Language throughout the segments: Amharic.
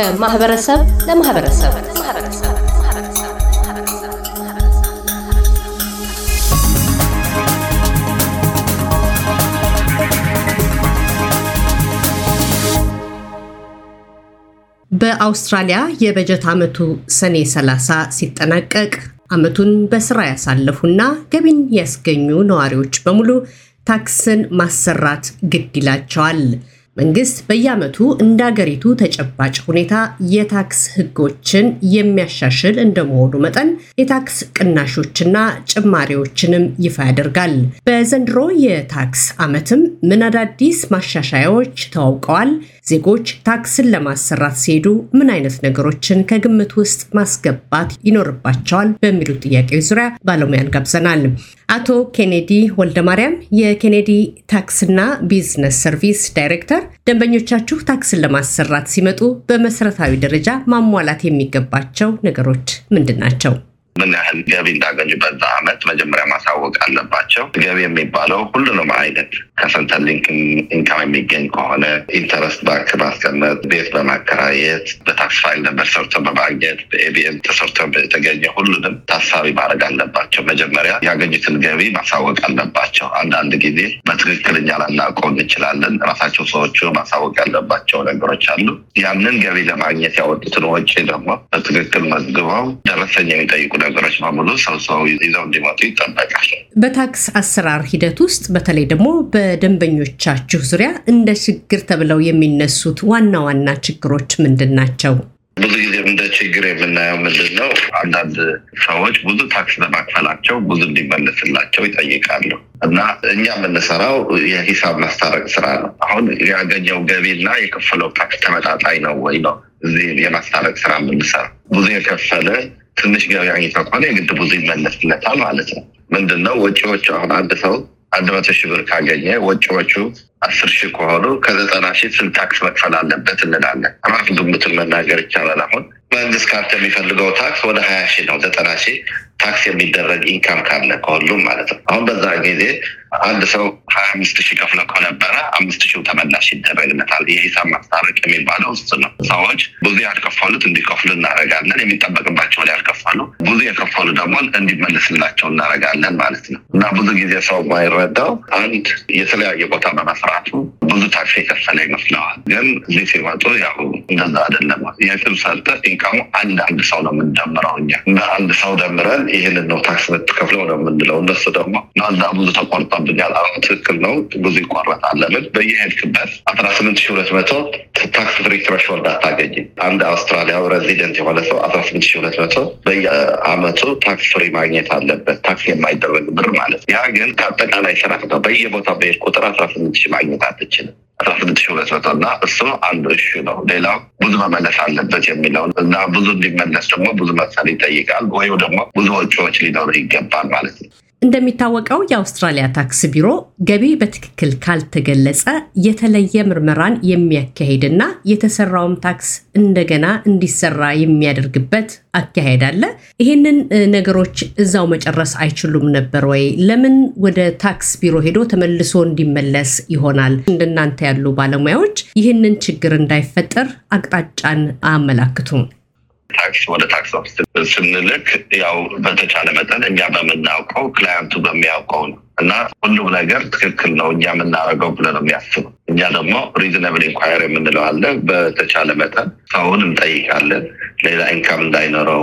ከማህበረሰብ ለማህበረሰብ በአውስትራሊያ የበጀት ዓመቱ ሰኔ 30 ሲጠናቀቅ ዓመቱን በስራ ያሳለፉና ገቢን ያስገኙ ነዋሪዎች በሙሉ ታክስን ማሰራት ግድ ይላቸዋል። መንግስት በየዓመቱ እንደ አገሪቱ ተጨባጭ ሁኔታ የታክስ ሕጎችን የሚያሻሽል እንደመሆኑ መጠን የታክስ ቅናሾችና ጭማሪዎችንም ይፋ ያደርጋል። በዘንድሮ የታክስ ዓመትም ምን አዳዲስ ማሻሻያዎች ተዋውቀዋል? ዜጎች ታክስን ለማሰራት ሲሄዱ ምን አይነት ነገሮችን ከግምት ውስጥ ማስገባት ይኖርባቸዋል? በሚሉ ጥያቄዎች ዙሪያ ባለሙያን ጋብዘናል። አቶ ኬኔዲ ወልደማርያም የኬኔዲ ታክስና ቢዝነስ ሰርቪስ ዳይሬክተር፣ ደንበኞቻችሁ ታክስን ለማሰራት ሲመጡ በመሰረታዊ ደረጃ ማሟላት የሚገባቸው ነገሮች ምንድን ናቸው? ምን ያህል ገቢ እንዳገኙ በዛ አመት መጀመሪያ ማሳወቅ አለባቸው። ገቢ የሚባለው ሁሉንም አይነት ከ Centrelink income የሚገኝ ከሆነ interest ባንክ ማስቀመጥ፣ ቤት በማከራየት በ tax file number ሰርቶ በማግኘት በ ABN ተሰርቶ የተገኘ ሁሉንም ታሳቢ ማድረግ አለባቸው። መጀመሪያ ያገኙትን ገቢ ማሳወቅ አለባቸው። አንዳንድ ጊዜ በትክክል እኛ ላናውቀው እንችላለን። ራሳቸው ሰዎቹ ማሳወቅ ያለባቸው ነገሮች አሉ። ያንን ገቢ ለማግኘት ያወጡትን ወጪ ደግሞ በትክክል መዝግበው ደረሰኝ የሚጠይቁ ነገሮች በሙሉ ሰው ሰው ይዘው እንዲመጡ ይጠበቃል። በታክስ አሰራር ሂደት ውስጥ በተለይ ደግሞ በደንበኞቻችሁ ዙሪያ እንደ ችግር ተብለው የሚነሱት ዋና ዋና ችግሮች ምንድን ናቸው? ብዙ ጊዜ እንደ ችግር የምናየው ምንድን ነው? አንዳንድ ሰዎች ብዙ ታክስ በማክፈላቸው ብዙ እንዲመለስላቸው ይጠይቃሉ እና እኛ የምንሰራው የሂሳብ ማስታረቅ ስራ ነው። አሁን ያገኘው ገቢና የከፈለው ታክስ ተመጣጣኝ ነው ወይ ነው እዚህ የማስታረቅ ስራ የምንሰራ ብዙ የከፈለ ትንሽ አግኝቶ ከሆነ የግድ ብዙ ይመለስለታል ማለት ነው። ምንድን ነው ወጪዎቹ አሁን አንድ ሰው አንድ መቶ ሺህ ብር ካገኘ ወጪዎቹ አስር ሺህ ከሆኑ ከዘጠና ሺህ ስንት ታክስ መክፈል አለበት እንላለን። ራፍ ግምቱን መናገር ይቻላል። አሁን መንግስት ካንተ የሚፈልገው ታክስ ወደ ሀያ ሺህ ነው። ዘጠና ሺህ ታክስ የሚደረግ ኢንካም ካለ ከሁሉም ማለት ነው። አሁን በዛ ጊዜ አንድ ሰው ሀያ አምስት ሺህ ከፍለ ከነበረ አምስት ሺህ ተመላሽ ይደረግለታል። የሂሳብ ማስታረቅ የሚባለው እሱ ነው። ሰዎች ብዙ ያልከፈሉት እንዲከፍሉ እናደርጋለን። የሚጠበቅባቸው ያልከፈሉ ብዙ የከፈሉ ደግሞ እንዲመለስላቸው እናደርጋለን ማለት ነው እና ብዙ ጊዜ ሰው የማይረዳው አንድ የተለያየ ቦታ በመስራቱ ብዙ ታክስ የከፈለ ይመስለዋል። ግን እዚህ ሲመጡ ያው እንደዛ አይደለም። የስም ሰርተ ኢንካሙ አንድ አንድ ሰው ነው የምንደምረው እኛ አንድ ሰው ደምረን ይህንን ነው ታክስ የምትከፍለው ነው የምንለው። እነሱ ደግሞ ናዛ ብዙ ተቆርጦብኛል። አሁን ትክክል ነው፣ ብዙ ይቆረጣል። ለምን በየሄድክበት አስራ ስምንት ሺህ ሁለት መቶ tax free threshold አታገኝም። አንድ አውስትራሊያዊ resident የሆነ ሰው አስራ ስምንት ሺህ ሁለት መቶ በየአመቱ tax free ማግኘት አለበት፣ ታክስ የማይደረግ ብር ማለት ያ ግን ከአጠቃላይ ስራ ነው። በየቦታው በሄድ ቁጥር አስራ ስምንት ሺህ ማግኘት አትችልም። አስራ ስምንት ሺህ ሁለት መቶ እና እሱ አንዱ issue ነው። ሌላው ብዙ መመለስ አለበት የሚለውን እና ብዙ እንዲመለስ ደግሞ ብዙ መክፈል ይጠይቃል፣ ወይም ደግሞ ብዙ ወጪዎች ሊኖሩ ይገባል ማለት ነው። እንደሚታወቀው የአውስትራሊያ ታክስ ቢሮ ገቢ በትክክል ካልተገለጸ የተለየ ምርመራን የሚያካሂድና የተሰራውም ታክስ እንደገና እንዲሰራ የሚያደርግበት አካሄድ አለ። ይህንን ነገሮች እዛው መጨረስ አይችሉም ነበር ወይ? ለምን ወደ ታክስ ቢሮ ሄዶ ተመልሶ እንዲመለስ ይሆናል? እንደናንተ ያሉ ባለሙያዎች ይህንን ችግር እንዳይፈጠር አቅጣጫን አያመላክቱም? ታክስ ወደ tax office ስንልክ ያው በተቻለ መጠን እኛ በምናውቀው client ኡ በሚያውቀው ነው እና ሁሉም ነገር ትክክል ነው እኛ የምናደርገው ብለን ነው የሚያስቡ። እኛ ደግሞ reasonable inquiry የምንለው አለ። በተቻለ መጠን ሰውን እንጠይቃለን፣ ሌላ income እንዳይኖረው፣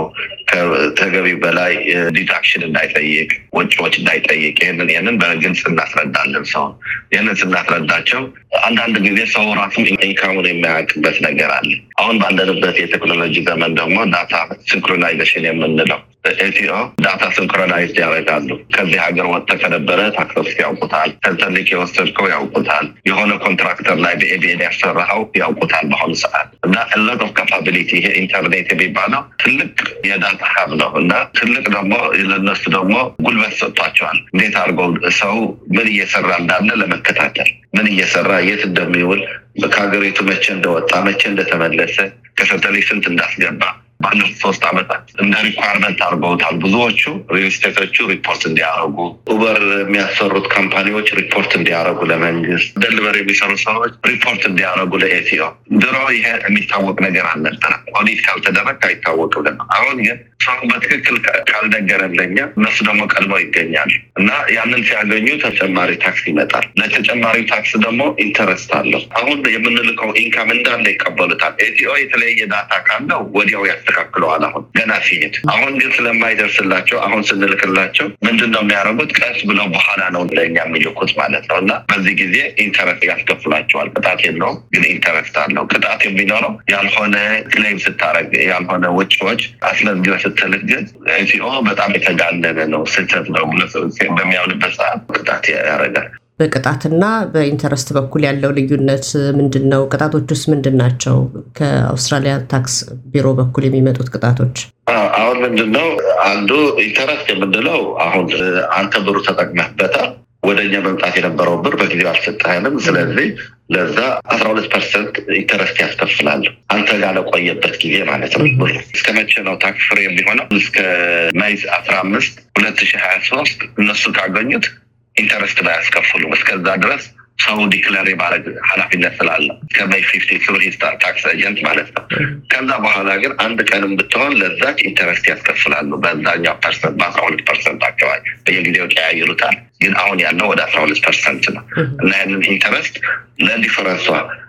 ከተገቢው በላይ deduction እንዳይጠይቅ፣ ወጪዎች እንዳይጠይቅ፣ ይህንን ይህንን በግልጽ እናስረዳለን ሰውን። ይህንን ስናስረዳቸው አንዳንድ ጊዜ ሰው ራሱ income ኡን የሚያውቅበት ነገር አለ። አሁን ባለንበት የቴክኖሎጂ ዘመን ደግሞ data synchronization የምንለው ATO data synchronize ያደርጋሉ። ከዚህ ሀገር ወጥተህ ከነበረ ታክስ ያውቁታል። ከ Centrelink የወሰድከው ያውቁታል። የሆነ contractor ላይ በ ABN ያሰራኸው ያውቁታል። በአሁኑ ሰዓት እና lot of capability ይሄ ኢንተርኔት የሚባለው ትልቅ የ data hub ነው እና ትልቅ ደግሞ ለነሱ ደግሞ ጉልበት ሰጥቷቸዋል። እንዴት አድርገው ሰው ምን እየሰራ እንዳለ ለመከታተል ምን እየሰራ የት እንደሚውል ከሀገሪቱ መቼ እንደወጣ መቼ እንደተመለሰ ከ Centrelink ስንት እንዳስገባ ባለፉት ሶስት ዓመታት እንደ requirement አድርገውታል። ብዙዎቹ real estate ኦቹ ሪፖርት እንዲያደርጉ፣ Uber የሚያሰሩት company ዎች ሪፖርት እንዲያደርጉ ለመንግስት፣ delivery የሚሰሩ ሰዎች ሪፖርት እንዲያደርጉ ለ ATO። ድሮ ይሄ የሚታወቅ ነገር አልነበረም። ኦዲት ካልተደረግ አይታወቅም። አሁን ግን ሰው በትክክል ካልነገረን ለኛ እነሱ ደግሞ ቀድመው ይገኛሉ እና ያንን ሲያገኙ ተጨማሪ ታክስ ይመጣል። ለተጨማሪው ታክስ ደግሞ interest አለው። አሁን የምንልከው income እንዳለ ይቀበሉታል። ATO የተለያየ data ካለው ወዲያው ያስተካክለዋል። አሁን ገና ሲሄድ አሁን ግን ስለማይደርስላቸው አሁን ስንልክላቸው ምንድን ነው የሚያደርጉት? ቀስ ብለው በኋላ ነው ለእኛ የሚልኩት ማለት ነው እና በዚህ ጊዜ interest ያስከፍላቸዋል። ቅጣት የለውም ግን interest አለው። ቅጣት የሚኖረው ያልሆነ claim ስታደርግ ያልሆነ ወጪዎች አስመዝግበ ግን ATO በጣም የተጋነነ ነው፣ ስህተት ነው በሚያምንበት ሰዓት ቅጣት ያደርጋል። በቅጣትና በ interest በኩል ያለው ልዩነት ምንድን ነው? ቅጣቶች ውስጥ ምንድን ናቸው? ከአውስትራሊያ ታክስ ቢሮ በኩል የሚመጡት ቅጣቶች አሁን ምንድን ነው? አንዱ interest የምንለው አሁን አንተ ብሩ ተጠቅመህበታል ወደ እኛ መምጣት የነበረው ብር በጊዜው አልሰጠህንም። ስለዚህ ለዛ አስራ ሁለት percent interest ያስከፍላሉ አንተ ጋር ለቆየበት ጊዜ ማለት ነው። ብሩ እስከ መቼ ነው tax free የሚሆነው? እስከ May አስራ አምስት ሁለት ሺህ ሀያ ሶስት እነሱ ካገኙት interest ባያስከፍሉም እስከዛ ድረስ ሰው declare የማድረግ ኃላፊነት ስላለ ከ May fifteen through tax agent ማለት ነው። ከዛ በኋላ ግን አንድ ቀንም ብትሆን ለዛች ኢንተረስት ያስከፍላሉ። በዛኛው percent በአስራ ሁለት percent አካባቢ በየጊዜው ቀያይሩታል። ግን አሁን ያለው ወደ አስራ ሁለት percent ነው እና ያንን interest ለ difference ሷ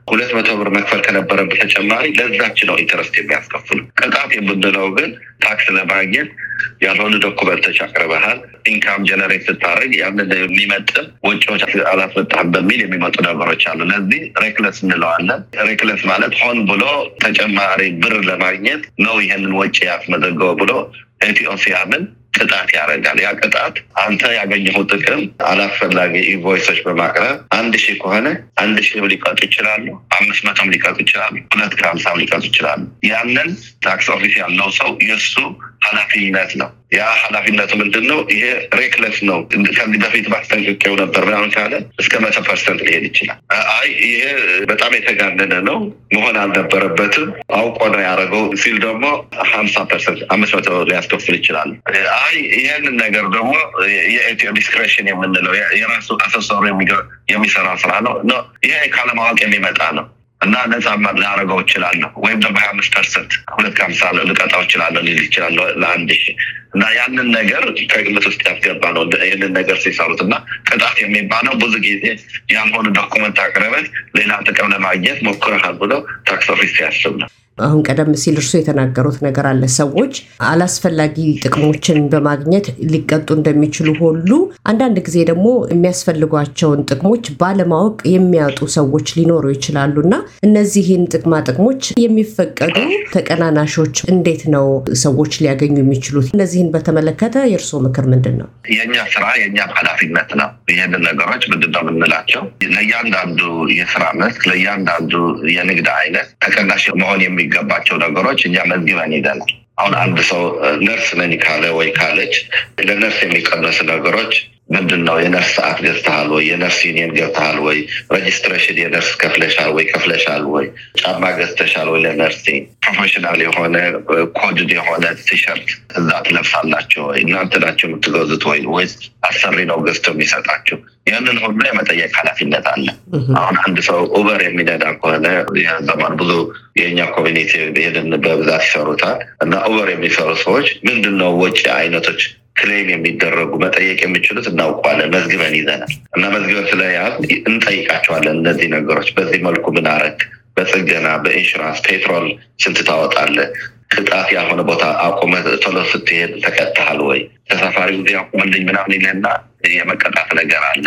ሁለት መቶ ብር መክፈል ከነበረበት ተጨማሪ ለዛች ነው interest የሚያስከፍሉ። ቅጣት የምንለው ግን ታክስ ለማግኘት ያልሆኑ document ኦች አቅርበሃል፣ income generate ስታደርግ ያንን የሚመጥን ወጪዎች አላስወጣህም በሚል የሚመጡ ነገሮች አሉ። ለዚህ reckless እንለዋለን። reckless ማለት ሆን ብሎ ተጨማሪ ብር ለማግኘት ነው ይህንን ወጪ ያስመዘገበው ብሎ ATO ሲያምን ቅጣት ያደርጋል። ያ ቅጣት አንተ ያገኘኸው ጥቅም አላስፈላጊ invoice ኦች በማቅረብ አንድ ሺህ ከሆነ አንድ ሺህ ሊቀጡ ይችላሉ፣ አምስት መቶም ሊቀጡ ይችላሉ፣ ሁለት መቶ ሀምሳም ሊቀጡ ይችላሉ። ያንን tax office ያለው ሰው የእሱ ኃላፊነት ነው። ያ ኃላፊነቱ ምንድን ነው? ይሄ reckless ነው። ከዚህ በፊት ማስጠንቀቂያው ነበር ምናምን ካለ እስከ መቶ percent ሊሄድ ይችላል። አይ ይሄ በጣም የተጋነነ ነው መሆን አልነበረበትም አውቆ ነው ያደረገው ሲል ደግሞ ሀምሳ percent አምስት መቶ ሊያስከፍል ይችላል። አይ ይህንን ነገር ደግሞ የ ATO discretion የምንለው የራሱ assessor ኡ የሚሰራ ስራ ነው። ይሄ ካለማወቅ የሚመጣ ነው እና ነጻ ላደረገው እችላለሁ ወይም ደግሞ ሀያ አምስት percent ሁለት መቶ ሀምሳ ልቀጣው እችላለሁ ሊል ይችላለሁ ለአንድ እና ያንን ነገር ከግምት ውስጥ ያስገባ ነው ይህንን ነገር ሲሰሩት እና ቅጣት የሚባለው ብዙ ጊዜ ያልሆኑ document አቅርበህ ሌላ ጥቅም ለማግኘት ሞክረሃል ብሎ tax office ሲያስብ ነው። አሁን ቀደም ሲል እርሱ የተናገሩት ነገር አለ። ሰዎች አላስፈላጊ ጥቅሞችን በማግኘት ሊቀጡ እንደሚችሉ ሁሉ አንዳንድ ጊዜ ደግሞ የሚያስፈልጓቸውን ጥቅሞች ባለማወቅ የሚያጡ ሰዎች ሊኖሩ ይችላሉ እና እነዚህን ጥቅማ ጥቅሞች የሚፈቀዱ ተቀናናሾች እንዴት ነው ሰዎች ሊያገኙ የሚችሉት? እነዚህን በተመለከተ የእርስዎ ምክር ምንድን ነው? የእኛ ስራ የእኛ ኃላፊነት ነው። ይህንን ነገሮች ምንድን ነው የምንላቸው? ለእያንዳንዱ የስራ መስክ ለእያንዳንዱ የንግድ አይነት ተቀናሽ መሆን የሚ የሚገባቸው ነገሮች እኛ መዝግበን ይዘናል። አሁን አንድ ሰው ነርስ ነኝ ካለ ወይ ካለች ለነርስ የሚቀነሱ ነገሮች ምንድን ነው? የነርስ ሰዓት ገዝተሃል ወይ? የነርስ ዩኒየን ገብተሃል ወይ? registration የነርስ ከፍለሻል ወይ? ከፍለሻል ወይ? ጫማ ገዝተሻል ወይ? ለነርስ professional የሆነ coded የሆነ ቲሸርት እዛ ትለብሳላቸው ወይ? እናንተ ናቸው የምትገዙት ወይ ወይስ አሰሪ ነው ገዝቶ የሚሰጣቸው? ያንን ሁሉ የመጠየቅ ኃላፊነት አለ። አሁን አንድ ሰው Uber የሚነዳ ከሆነ ዘማን ብዙ የእኛ community ሄድን በብዛት ይሰሩታል እና Uber የሚሰሩ ሰዎች ምንድን ነው ወጪ አይነቶች claim የሚደረጉ መጠየቅ የሚችሉት እናውቀዋለን። መዝግበን ይዘናል እና መዝግበን ስለያዝ እንጠይቃቸዋለን። እነዚህ ነገሮች በዚህ መልኩ ምን አረግ፣ በጥገና በኢንሹራንስ petrol ስንት ታወጣለህ? ቅጣት ያልሆነ ቦታ አቁመ ቶሎ ስትሄድ ተቀጥሃል ወይ? ተሳፋሪ ጊዜ አቁምልኝ ምናምን ይለና የመቀጣት ነገር አለ።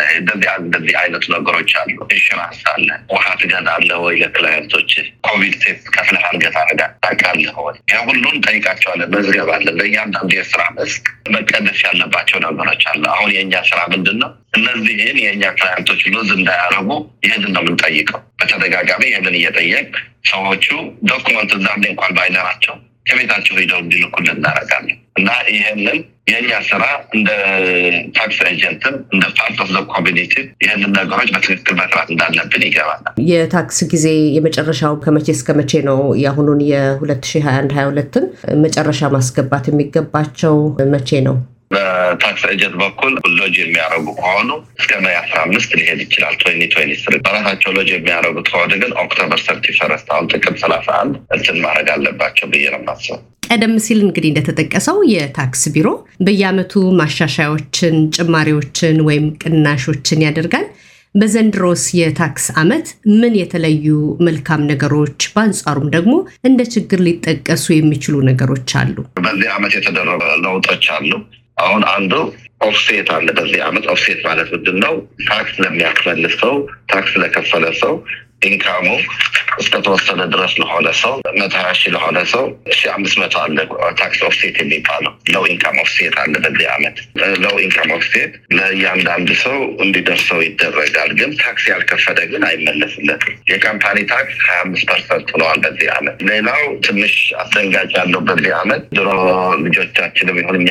እንደዚህ አይነቱ ነገሮች አሉ። ኢንሹራንስ አለ። ውሃ ትገዛለህ ወይ? ለ client ኦች COVID test ከፍለሃል ገታ ረጋ ታውቃለህ ወይ? የሁሉን ጠይቃቸዋለን። መዝገብ አለ። ለእያንዳንዱ የስራ መስክ መቀነስ ያለባቸው ነገሮች አለ። አሁን የእኛ ስራ ምንድን ነው? እነዚህን የእኛ client ኦች lose እንዳያረጉ ይህንን ነው የምንጠይቀው። በተደጋጋሚ ይህንን እየጠየቅ ሰዎቹ document እዛ እንኳን ባይኖራቸው ከቤታቸው ሄደው እንዲልኩልን እናደርጋለን። እና ይህንን የእኛ ስራ እንደ tax agent ም እንደ part of community ይህንን ነገሮች በትክክል መስራት እንዳለብን ይገባናል። የታክስ ጊዜ የመጨረሻው ከመቼ እስከ መቼ ነው? የአሁኑን የ2021 22ን መጨረሻ ማስገባት የሚገባቸው መቼ ነው? በ tax agent በኩል ሎጅ የሚያደርጉ ከሆኑ እስከ May አስራ አምስት ሊሄድ ይችላል። twenty twenty three በራሳቸው ሎጅ የሚያደርጉት ከሆነ ግን October thirty first አሁን ጥቅምት ሰላሳ አንድ እንትን ማድረግ አለባቸው ብዬ ነው የማስበው። ቀደም ሲል እንግዲህ እንደተጠቀሰው የታክስ ቢሮ በየዓመቱ ማሻሻያዎችን፣ ጭማሪዎችን ወይም ቅናሾችን ያደርጋል። በዘንድሮስ የታክስ ዓመት ምን የተለዩ መልካም ነገሮች፣ በአንጻሩም ደግሞ እንደ ችግር ሊጠቀሱ የሚችሉ ነገሮች አሉ? በዚህ ዓመት የተደረጉ ለውጦች አሉ። አሁን አንዱ offset አለ። በዚህ ዓመት offset ማለት ምንድን ነው? ታክስ ለሚያክፈል ሰው ታክስ ለከፈለ ሰው income ኡ እስከተወሰነ ድረስ ለሆነ ሰው መቶ ሀያ ሺህ ለሆነ ሰው ሺ አምስት መቶ አለ tax offset የሚባለው low income offset አለ። በዚህ ዓመት low income offset ለእያንዳንዱ ሰው እንዲደርሰው ይደረጋል። ግን ታክስ ያልከፈለ ግን አይመለስለትም። የ company tax ሀያ አምስት percent ሆነዋል በዚህ ዓመት። ሌላው ትንሽ አስደንጋጭ ያለው በዚህ ዓመት ድሮ ልጆቻችንም ይሁን እኛ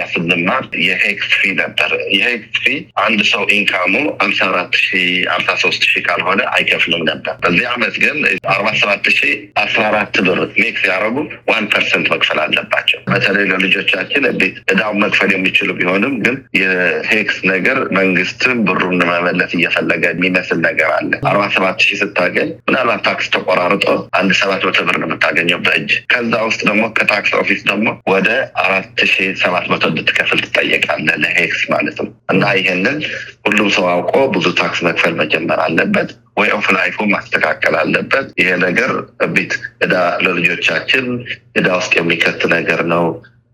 የ HECS fee ነበር። የ HECS fee አንድ ሰው income ኡ አምሳ አራት ሺ አምሳ ሶስት ሺ ካልሆነ አይከፍልም ነበር። ግን አርባ ሰባት ሺ አስራ አራት ብር make ያደረጉ one percent መክፈል አለባቸው። በተለይ ለልጆቻችን እንዴት እዳውን መክፈል የሚችሉ ቢሆንም ግን የ HECS ነገር መንግስትም ብሩን መመለስ እየፈለገ የሚመስል ነገር አለ። አርባ ሰባት ሺህ ስታገኝ ምናልባት ታክስ ተቆራርጦ አንድ ሰባት መቶ ብር ነው የምታገኘው በእጅ ከዛ ውስጥ ደግሞ ከ tax office ደግሞ ወደ አራት ሺ ሰባት መቶ እንድትከፍል ትጠየቃለህ ለ HECS ማለት ነው። እና ይህንን ሁሉም ሰው አውቆ ብዙ ታክስ መክፈል መጀመር አለበት። way of life ኡ ማስተካከል አለበት። ይሄ ነገር ቤት እዳ ለልጆቻችን እዳ ውስጥ የሚከት ነገር ነው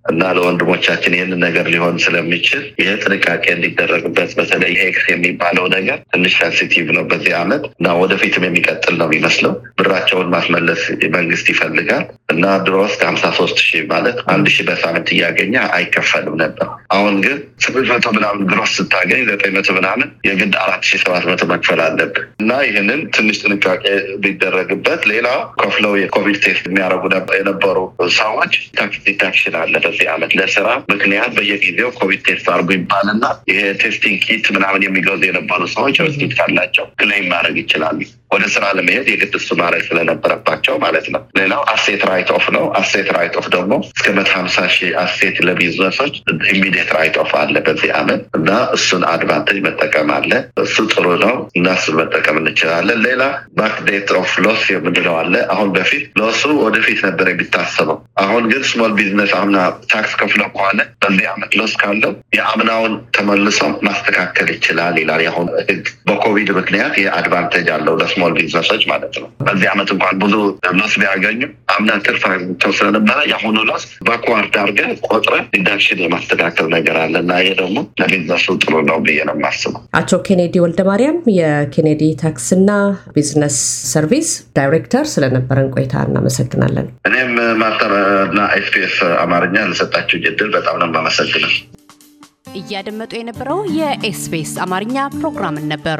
እና ለወንድሞቻችን ይህንን ነገር ሊሆን ስለሚችል ይህ ጥንቃቄ እንዲደረግበት በተለይ HECS የሚባለው ነገር ትንሽ sensitive ነው በዚህ ዓመት እና ወደፊትም የሚቀጥል ነው የሚመስለው። ብራቸውን ማስመለስ መንግስት ይፈልጋል እና ድሮ ውስጥ ሀምሳ ሶስት ሺህ ማለት አንድ ሺህ በሳምንት እያገኘ አይከፈልም ነበር። አሁን ግን ስምንት መቶ ምናምን gross ስታገኝ ዘጠኝ መቶ ምናምን የግድ አራት ሺህ ሰባት መቶ መክፈል አለብን እና ይህንን ትንሽ ጥንቃቄ ቢደረግበት። ሌላው ከፍለው የ COVID test የሚያደርጉ የነበሩ ሰዎች tax deduction አለ በዚህ ዓመት ለስራ ምክንያት በየጊዜው COVID test አድርጉ ይባልና ይሄ testing kit ምናምን የሚገዙ የነበሩ ሰዎች receipt ካላቸው claim ማድረግ ይችላሉ። ወደ ስራ ለመሄድ የግድ እሱ ማድረግ ስለነበረባቸው ማለት ነው። ሌላው asset write off ነው። asset write off ደግሞ እስከ መቶ ሀምሳ ሺህ asset ለ business ኦች immediate write off አለ በዚህ ዓመት እና እሱን advantage መጠቀም አለ። እሱ ጥሩ ነው እና እሱን መጠቀም እንችላለን። ሌላ back date of loss የምንለው አለ። አሁን በፊት loss ኡ ወደፊት ነበር የሚታሰበው። አሁን ግን small business አምና ታክስ ከፍለው ከሆነ በዚህ ዓመት loss ካለው የአምናውን ተመልሶ ማስተካከል ይችላል ይላል የአሁን ህግ። በኮቪድ ምክንያት ይህ advantage አለው ለ small ቢዝነሶች ማለት ነው። በዚህ ዓመት እንኳን ብዙ loss ቢያገኙ አምና ትርፍ አግኝተው ስለነበረ የአሁኑ loss backward አድርገህ ቆጥረህ deduction የማስተካከል ነገር አለ እና ይሄ ደግሞ ለቢዝነሱ ጥሩ ነው ብዬ ነው የማስበው። አቶ ኬኔዲ ወልደ ማርያም የኬኔዲ ታክስና ቢዝነስ ሰርቪስ ዳይሬክተር ስለነበረን ቆይታ እናመሰግናለን። እኔም ማስተር እና ኤስቢኤስ አማርኛ ለሰጣችሁ እድል በጣም ነው የማመሰግነው። እያደመጡ የነበረው የኤስቢኤስ አማርኛ ፕሮግራምን ነበር።